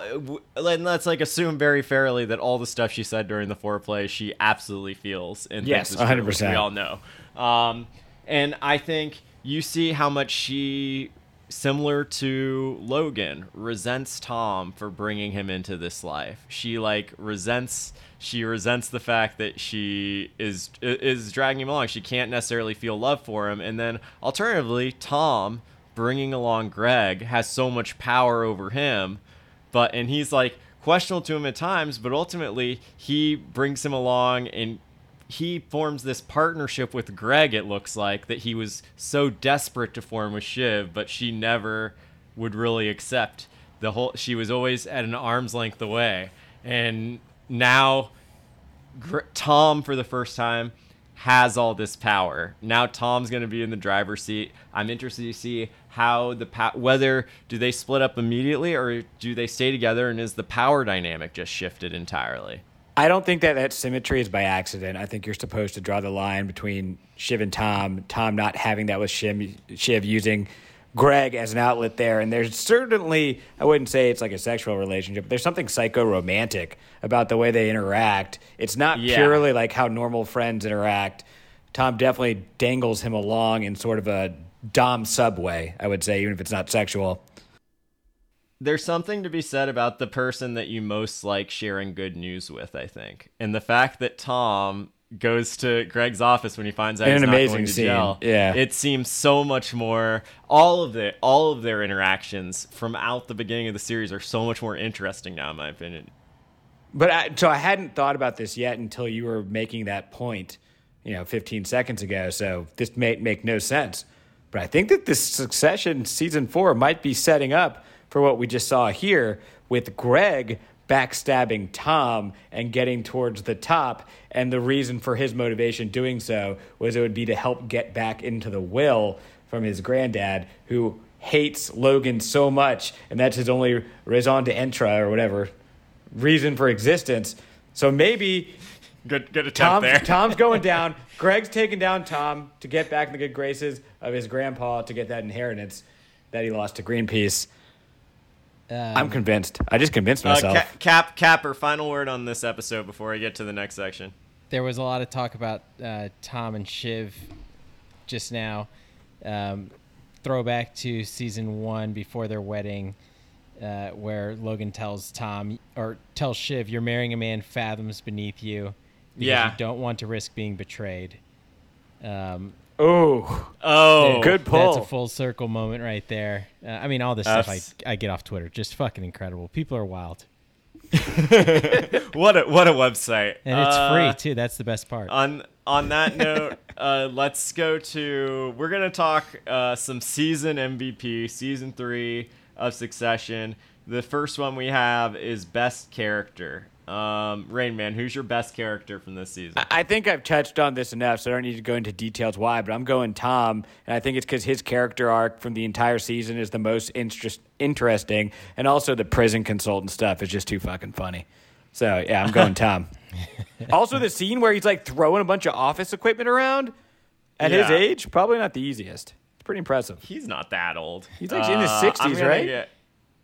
and let's like assume very fairly that all the stuff she said during the foreplay she absolutely feels and Yes, thinks is true, 100%. which We all know, um, and I think you see how much she similar to Logan resents Tom for bringing him into this life. She like resents she resents the fact that she is is dragging him along. She can't necessarily feel love for him and then alternatively Tom bringing along Greg has so much power over him but and he's like questionable to him at times but ultimately he brings him along and he forms this partnership with Greg, it looks like, that he was so desperate to form with Shiv, but she never would really accept the whole she was always at an arm's length away. And now Tom for the first time has all this power. Now Tom's going to be in the driver's seat. I'm interested to see how the pa- whether do they split up immediately or do they stay together and is the power dynamic just shifted entirely? I don't think that that symmetry is by accident. I think you're supposed to draw the line between Shiv and Tom. Tom not having that with Shiv, Shiv using Greg as an outlet there. And there's certainly, I wouldn't say it's like a sexual relationship, but there's something psycho romantic about the way they interact. It's not Yeah. purely like how normal friends interact. Tom definitely dangles him along in sort of a Dom subway, I would say, even if it's not sexual. There's something to be said about the person that you most like sharing good news with, I think. And the fact that Tom goes to Greg's office when he finds out he's an not amazing going to scene, jail. yeah. It seems so much more all of the all of their interactions from out the beginning of the series are so much more interesting now in my opinion. But I, so I hadn't thought about this yet until you were making that point, you know, 15 seconds ago. So this may make no sense. But I think that this Succession season four might be setting up for what we just saw here with Greg backstabbing Tom and getting towards the top. And the reason for his motivation doing so was it would be to help get back into the will from his granddad, who hates Logan so much, and that's his only raison d'etre or whatever reason for existence. So maybe Good good attempt there. Tom's going down. Greg's taking down Tom to get back in the good graces of his grandpa to get that inheritance that he lost to Greenpeace. I'm convinced. I just convinced Uh, myself. Ca- Cap Capper, final word on this episode before I get to the next section. there was a lot of talk about uh, Tom and Shiv just now. Um, throwback to season one before their wedding, uh, where Logan tells Tom or tells Shiv, "You're marrying a man fathoms beneath you. Because Yeah. you don't want to risk being betrayed." Um, oh, Oh, Good pull. That's a full circle moment right there. Uh, I mean, all this stuff I, I get off Twitter, just fucking incredible. People are wild, What a what a website. and it's Uh, free too. That's the best part. on on that note, uh, let's go to we're gonna talk uh, some season MVP, season three of Succession. The first one we have is best character. Um, Rain Man, who's your best character from this season? I think I've touched on this enough, so I don't need to go into details why, but I'm going Tom, and I think it's because his character arc from the entire season is the most interest, interesting, and also the prison consultant stuff is just too fucking funny. So, yeah, I'm going Tom. also, the scene where he's like throwing a bunch of office equipment around at his age, probably not the easiest. It's pretty impressive. He's not that old. He's like in his Uh, 60s, right? get-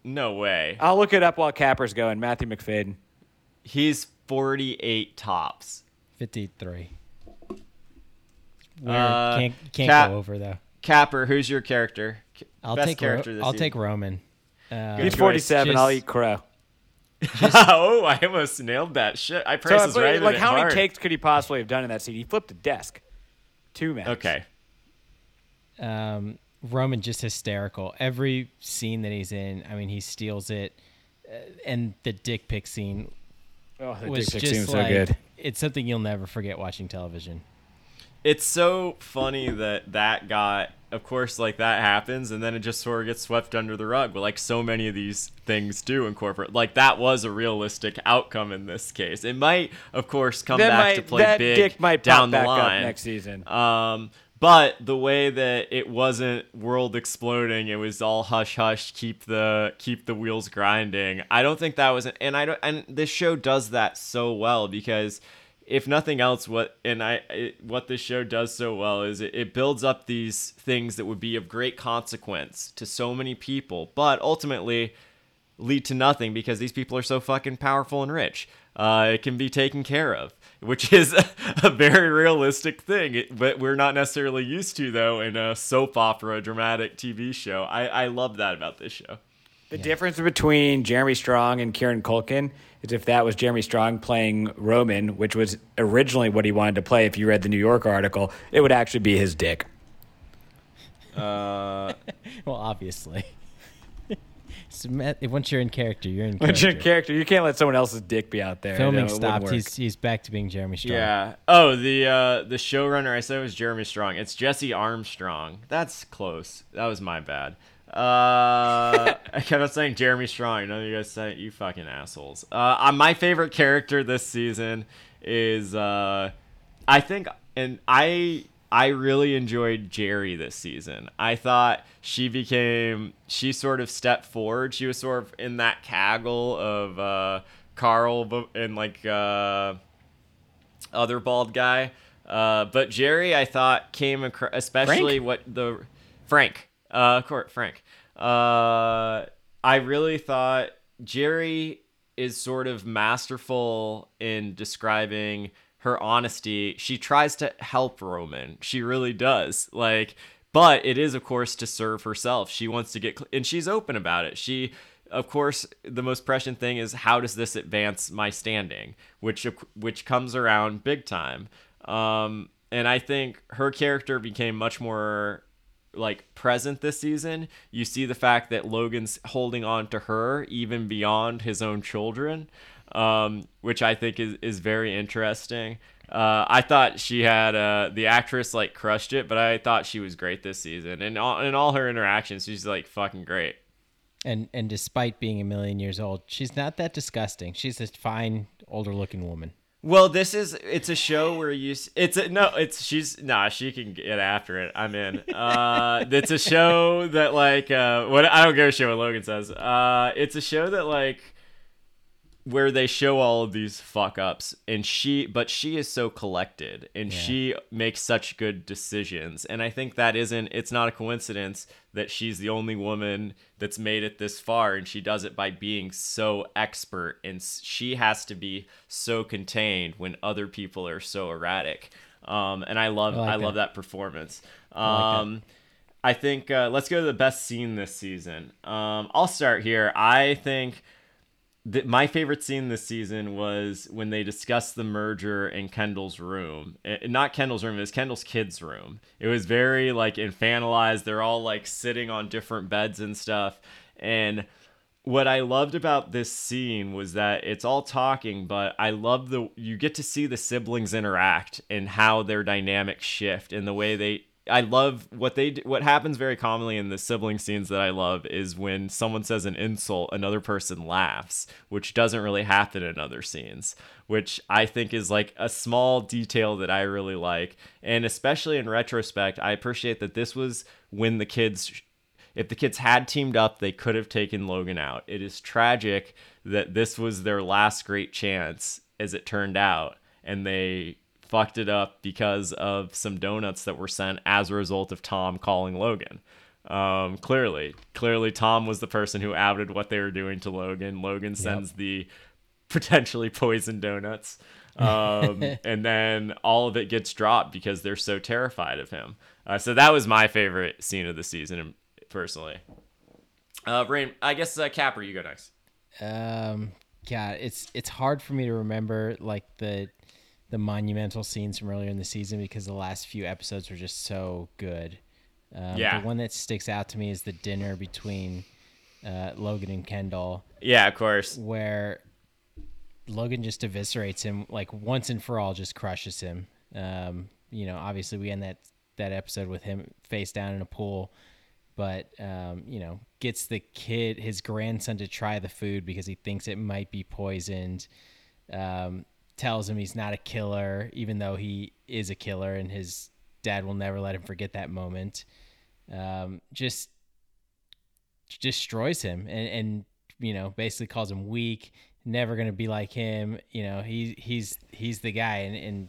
no way. I'll look it up while Capper's going. Matthew Macfadyen. He's 48 tops. Fifty-three. We're- Uh, can't can't Cap- go over though. Capper, who's your character? I'll best take character Ro- this I'll season. take Roman. Uh, He's choice. 47. I'll eat crow. oh, I almost nailed that shit. I So, price is but, right. like, how many takes could he possibly have done in that scene? He flipped a desk. Two max. Okay. um, Roman just hysterical. Every scene that he's in, I mean, he steals it. Uh, and the dick pic scene Oh, the was dick pic just seems like so good. it's something you'll never forget watching television. it's so funny that that got of course like that happens and then it just sort of gets swept under the rug but like so many of these things do in corporate like that was a realistic outcome in this case it might of course come That back might, to play that big dick might down pop the back line up next season. um, but the way that it wasn't world exploding, it was all hush hush, keep the keep the wheels grinding. I don't think that was, and I don't, and this show does that so well because if nothing else, what and I it, what this show does so well is it, it builds up these things that would be of great consequence to so many people, but ultimately lead to nothing because these people are so fucking powerful and rich. Uh, it can be taken care of, which is a, a very realistic thing, but we're not necessarily used to though in a soap opera, dramatic TV show. I, I love that about this show. The difference between Jeremy Strong and Kieran Culkin is if that was Jeremy Strong playing Roman, which was originally what he wanted to play. If you read the New York article, it would actually be his dick. Uh, Well, obviously. Matt, once you're in character, you're in character. your character, you can't let someone else's dick be out there. Filming No, stopped. He's he's back to being Jeremy Strong. yeah. Oh, the uh, the showrunner I said was Jeremy Strong. It's Jesse Armstrong. That's close. That was my bad. Uh, I kept on saying Jeremy Strong. None of you guys said you fucking assholes. Uh, uh, my favorite character this season is uh, I think, and I I really enjoyed Gerri this season. I thought she became she sort of stepped forward. She was sort of in that caggle of uh, Karl and like uh, other bald guy. Uh, but Gerri, I thought came across, especially what the Frank, uh, of course, Frank. Uh, I really thought Gerri is sort of masterful in describing her honesty. She tries to help Roman. She really does. Like, but it is, of course, to serve herself. She wants to get, cl- and she's open about it. She, of course, the most prescient thing is how does this advance my standing, which which comes around big time. Um, and I think her character became much more like present this season. You see the fact that Logan's holding on to her even beyond his own children, um, which I think is is very interesting. Uh, I thought she had uh, the actress like crushed it, but I thought she was great this season, and all, in all her interactions, she's like fucking great. And and despite being a million years old, she's not that disgusting. She's a fine older looking woman. Well, this is it's a show where you it's a, no it's she's nah she can get after it. I'm in. Uh, it's a show that like uh what I don't give a shit what Logan says. Uh, it's a show that like where they show all of these fuck ups and she but she is so collected and Yeah. she makes such good decisions and i think that isn't it's not a coincidence that she's the only woman that's made it this far and she does it by being so expert and she has to be so contained when other people are so erratic um, and i love I like i love that. that performance like that. um, I think uh, let's go to the best scene this season. Um, I'll start here. I think that my favorite scene this season was when they discussed the merger in Kendall's room. Eh, not Kendall's room, it was Kendall's kids' room. It was very like infantilized. They're all like sitting on different beds and stuff. And what I loved about this scene was that it's all talking, but I love the you get to see the siblings interact and how their dynamics shift and the way they I love what they do, what happens very commonly in the sibling scenes that I love is when someone says an insult, another person laughs, which doesn't really happen in other scenes, which I think is like a small detail that I really like. And especially in retrospect, I appreciate that this was when the kids if the kids had teamed up, they could have taken Logan out. It is tragic that this was their last great chance, as it turned out, and they fucked it up because of some donuts that were sent as a result of Tom calling Logan. Um, clearly, clearly, Tom was the person who outed what they were doing to Logan. Logan sends the potentially poisoned donuts. Um, and then all of it gets dropped because they're so terrified of him. Uh, so that was my favorite scene of the season, personally. Uh, Rain, I guess uh, Capper, you go next. Um, God, it's it's hard for me to remember like the the monumental scenes from earlier in the season because the last few episodes were just so good. Um, Yeah. The one that sticks out to me is the dinner between uh, Logan and Kendall, Yeah, of course. where Logan just eviscerates him like once and for all, just crushes him. Um, you know, obviously we end that that episode with him face down in a pool, but um, you know, gets the kid, his grandson, to try the food because he thinks it might be poisoned. Um, tells him he's not a killer, even though he is a killer, and his dad will never let him forget that moment. Um, just destroys him and, and you know basically calls him weak never gonna be like him you know he he's he's the guy and, and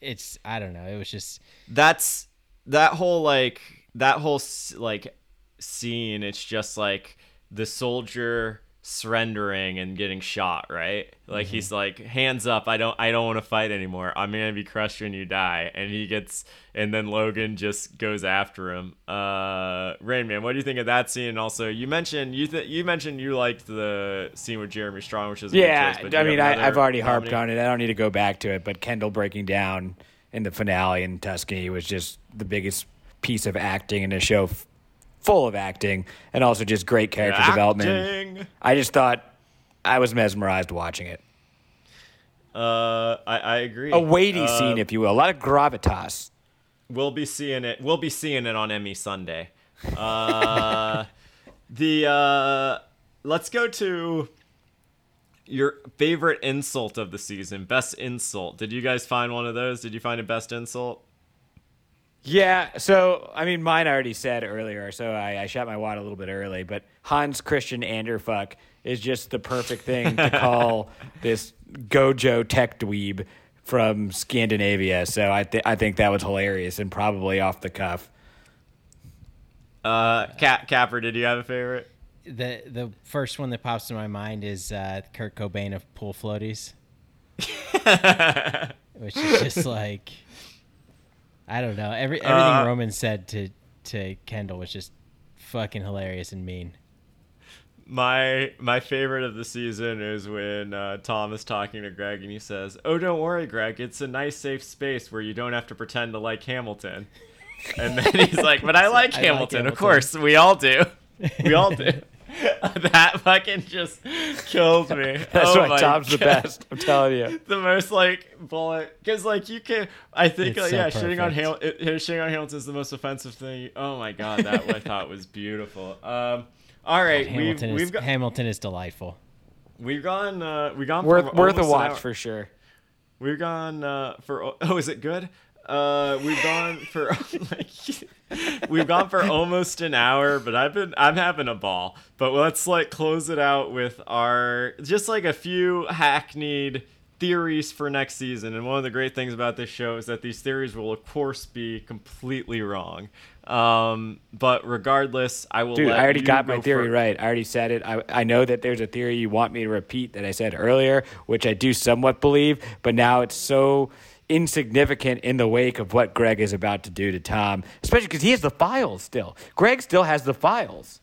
it's i don't know it was just that's that whole like that whole like scene it's just like the soldier surrendering and getting shot right? Like he's like hands up i don't i don't want to fight anymore. I'm gonna be crushed when you die. And he gets and then logan just goes after him. Uh rain man what do you think of that scene? Also you mentioned you th- you mentioned you liked the scene with jeremy strong which is Yeah, choice, but I mean, I, i've already harped nominee? on it. I don't need to go back to it, but Kendall breaking down in the finale in Tuscany was just the biggest piece of acting in a show f- full of acting and also just great character development. I just thought I was mesmerized watching it. uh i i agree A weighty Uh, scene, if you will, a lot of gravitas. We'll be seeing it. We'll be seeing it on Emmy Sunday. Uh, the uh, let's go to your favorite insult of the season. Best insult. Did you guys find one of those? Did you find a best insult? Yeah, so I mean, mine I already said earlier, so I, I shot my wad a little bit early. But Hans Christian Anderfuck is just the perfect thing to call this Gojo tech dweeb from Scandinavia. So I th- I think that was hilarious and probably off the cuff. Uh, Cap Capper, did you have a favorite? the the first one that pops in my mind is uh kurt cobain of pool floaties which is just like i don't know every everything Uh, roman said to to kendall was just fucking hilarious and mean My my favorite of the season is when uh, Tom is talking to Greg and he says, "Oh, don't worry, Greg. It's a nice, safe space where you don't have to pretend to like Hamilton." And then he's like, "But I like I like Hamilton, of course. We all do. We all do." that fucking just kills me. That's oh why my Tom's the best. I'm telling you. The most like bullet, because like you can. I think It's like, so yeah, shitting on perfect. Hamilton. Shitting on Hamilton is the most offensive thing. Oh my god, that I thought was beautiful. Um, all right, we've hamilton is we've got hamilton is delightful We've gone. Uh, we've gone Worth worth a watch for sure. We've gone uh, for. Oh, is it good? Uh, we've gone for like. We've gone for almost an hour, but I've been. I'm having a ball. But let's like close it out with our just like a few hackneyed theories for next season. And one of the great things about this show is that these theories will of course be completely wrong. Um, but regardless, I will. Dude, I already got my theory fir- right. I already said it. I, I know that there's a theory you want me to repeat that I said earlier, which I do somewhat believe, but now it's so insignificant in the wake of what Greg is about to do to Tom, especially because he has the files still. Greg still has the files.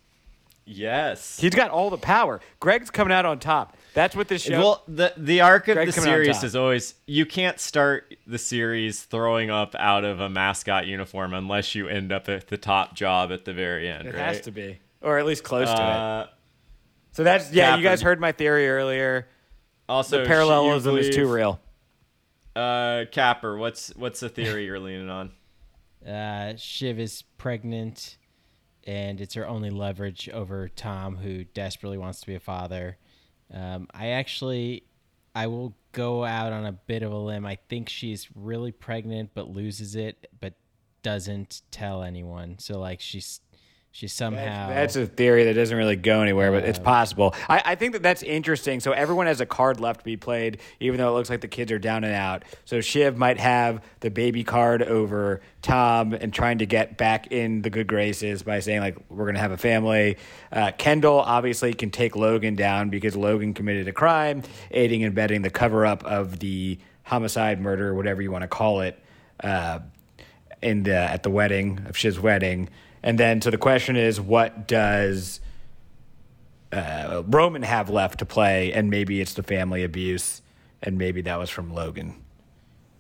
Yes. He's got all the power. Greg's coming out on top. That's what this show. Well, the the arc of Greg the coming out on series is always you can't start the series throwing up out of a mascot uniform unless you end up at the top job at the very end. it right? has to be, or at least close to it. Uh, So that's yeah. You guys heard my theory earlier. also, The parallelism is too real. Uh, Capper, what's what's the theory you're leaning on? uh shiv is pregnant and it's her only leverage over tom who desperately wants to be a father. Um i actually i will go out on a bit of a limb. I think she's really pregnant but loses it but doesn't tell anyone. So like she's she somehow That's a theory that doesn't really go anywhere, but it's possible. I, I think that that's interesting. So everyone has a card left to be played, even though it looks like the kids are down and out. So Shiv might have the baby card over Tom and trying to get back in the good graces by saying like we're gonna have a family. Uh, Kendall obviously can take Logan down because Logan committed a crime, aiding and abetting the cover up of the homicide, murder, whatever you want to call it. Uh, in the at the wedding of Shiv's wedding. And then so the question is, what does uh, Roman have left to play? And maybe it's the family abuse, and maybe that was from Logan.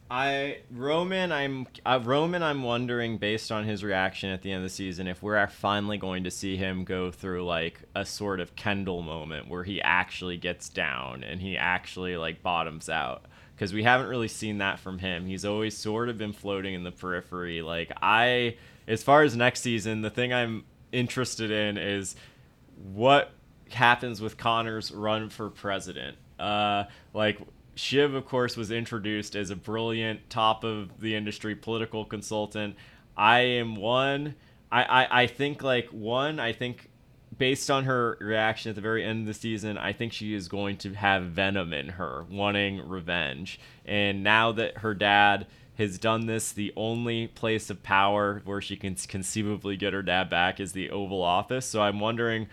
I Roman, I'm uh, Roman. I'm wondering, based on his reaction at the end of the season, if we're finally going to see him go through like a sort of Kendall moment where he actually gets down and he actually like bottoms out. Because we haven't really seen that from him. He's always sort of been floating in the periphery. Like I, as far as next season, the thing I'm interested in is what happens with Connor's run for president. Uh, like Shiv, of course, was introduced as a brilliant, top of the industry political consultant. I am one. I, I, I think, like, one, I think based on her reaction at the very end of the season, I think she is going to have venom in her, wanting revenge. And now that her dad has done this, the only place of power where she can conceivably get her dad back is the Oval Office. So I'm wondering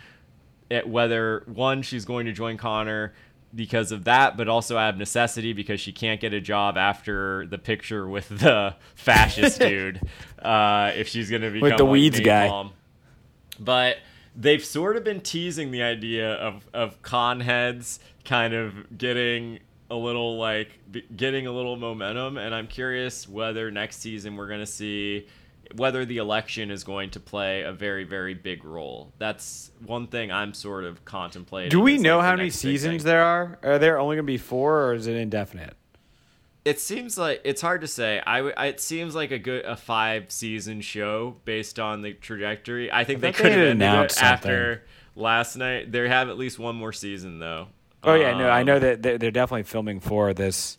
at whether one she's going to join Connor because of that, but also out of necessity because she can't get a job after the picture with the fascist dude. Uh, if she's going to become With the like weeds guy. Napalm. But they've sort of been teasing the idea of of Conheads kind of getting a little like getting a little momentum, and I'm curious whether next season we're going to see whether the election is going to play a very very big role. That's one thing I'm sort of contemplating. Do we know like, how many seasons thing. there are? Are there only going to be four, or is it indefinite? It seems like it's hard to say. I, I- it seems like a good a five season show based on the trajectory. I think I they could have had ended it announced after last night. They have at least one more season though. Oh yeah, no, I know Um, that they're, they're definitely filming for this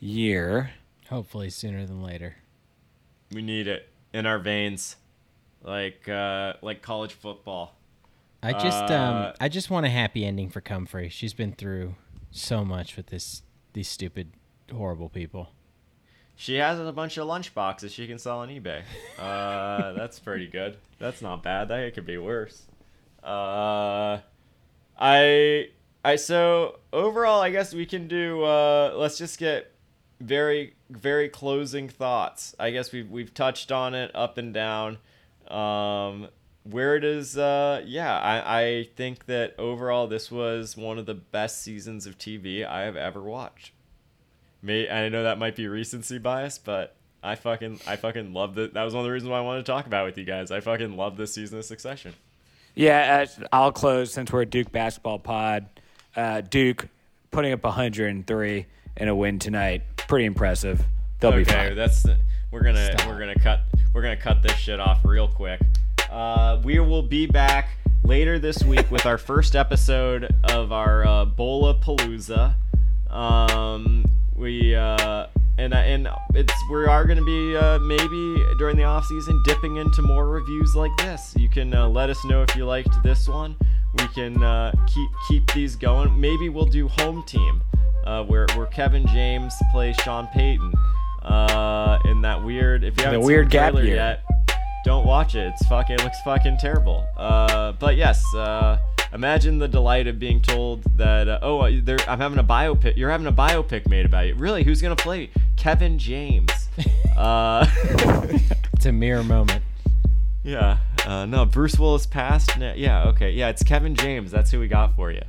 year. Hopefully sooner than later. We need it in our veins, like uh, like college football. I just Uh, um I just want a happy ending for Comfrey. She's been through so much with this these stupid horrible people. She has a bunch of lunch boxes she can sell on eBay. Uh, that's pretty good. That's not bad. That could be worse. Uh, I I so overall, I guess we can do. Uh, let's just get very very closing thoughts. I guess we've we've touched on it up and down. Um, where it is, uh, yeah, I I think that overall this was one of the best seasons of TV I have ever watched. Me, I know that might be recency bias, but I fucking I fucking love it. That was one of the reasons why I wanted to talk about it with you guys. I fucking love this season of Succession. Yeah, I'll close since we're a Duke basketball pod. Uh, Duke putting up 103 in a win tonight. Pretty impressive. They'll be okay, fine. that's we're gonna Stop. we're gonna cut we're gonna cut this shit off real quick. Uh, we will be back later this week with our first episode of our uh, Bola Palooza. Um, we uh, and and it's we are gonna be uh, maybe during the off season dipping into more reviews like this. You can uh, let us know if you liked this one. We can uh, keep keep these going. Maybe we'll do home team, uh, where where Kevin James plays Sean Payton. Uh, in that weird, if you haven't weird seen the gap year. yet, don't watch it. It's fucking it looks fucking terrible. Uh, but yes, uh, imagine the delight of being told that uh, oh, there, I'm having a biopic. You're having a biopic made about you. Really? Who's gonna play Kevin James? uh, It's a mirror moment. yeah. Uh, no, Bruce Willis passed. Yeah. Okay. Yeah, it's Kevin James. That's who we got for you.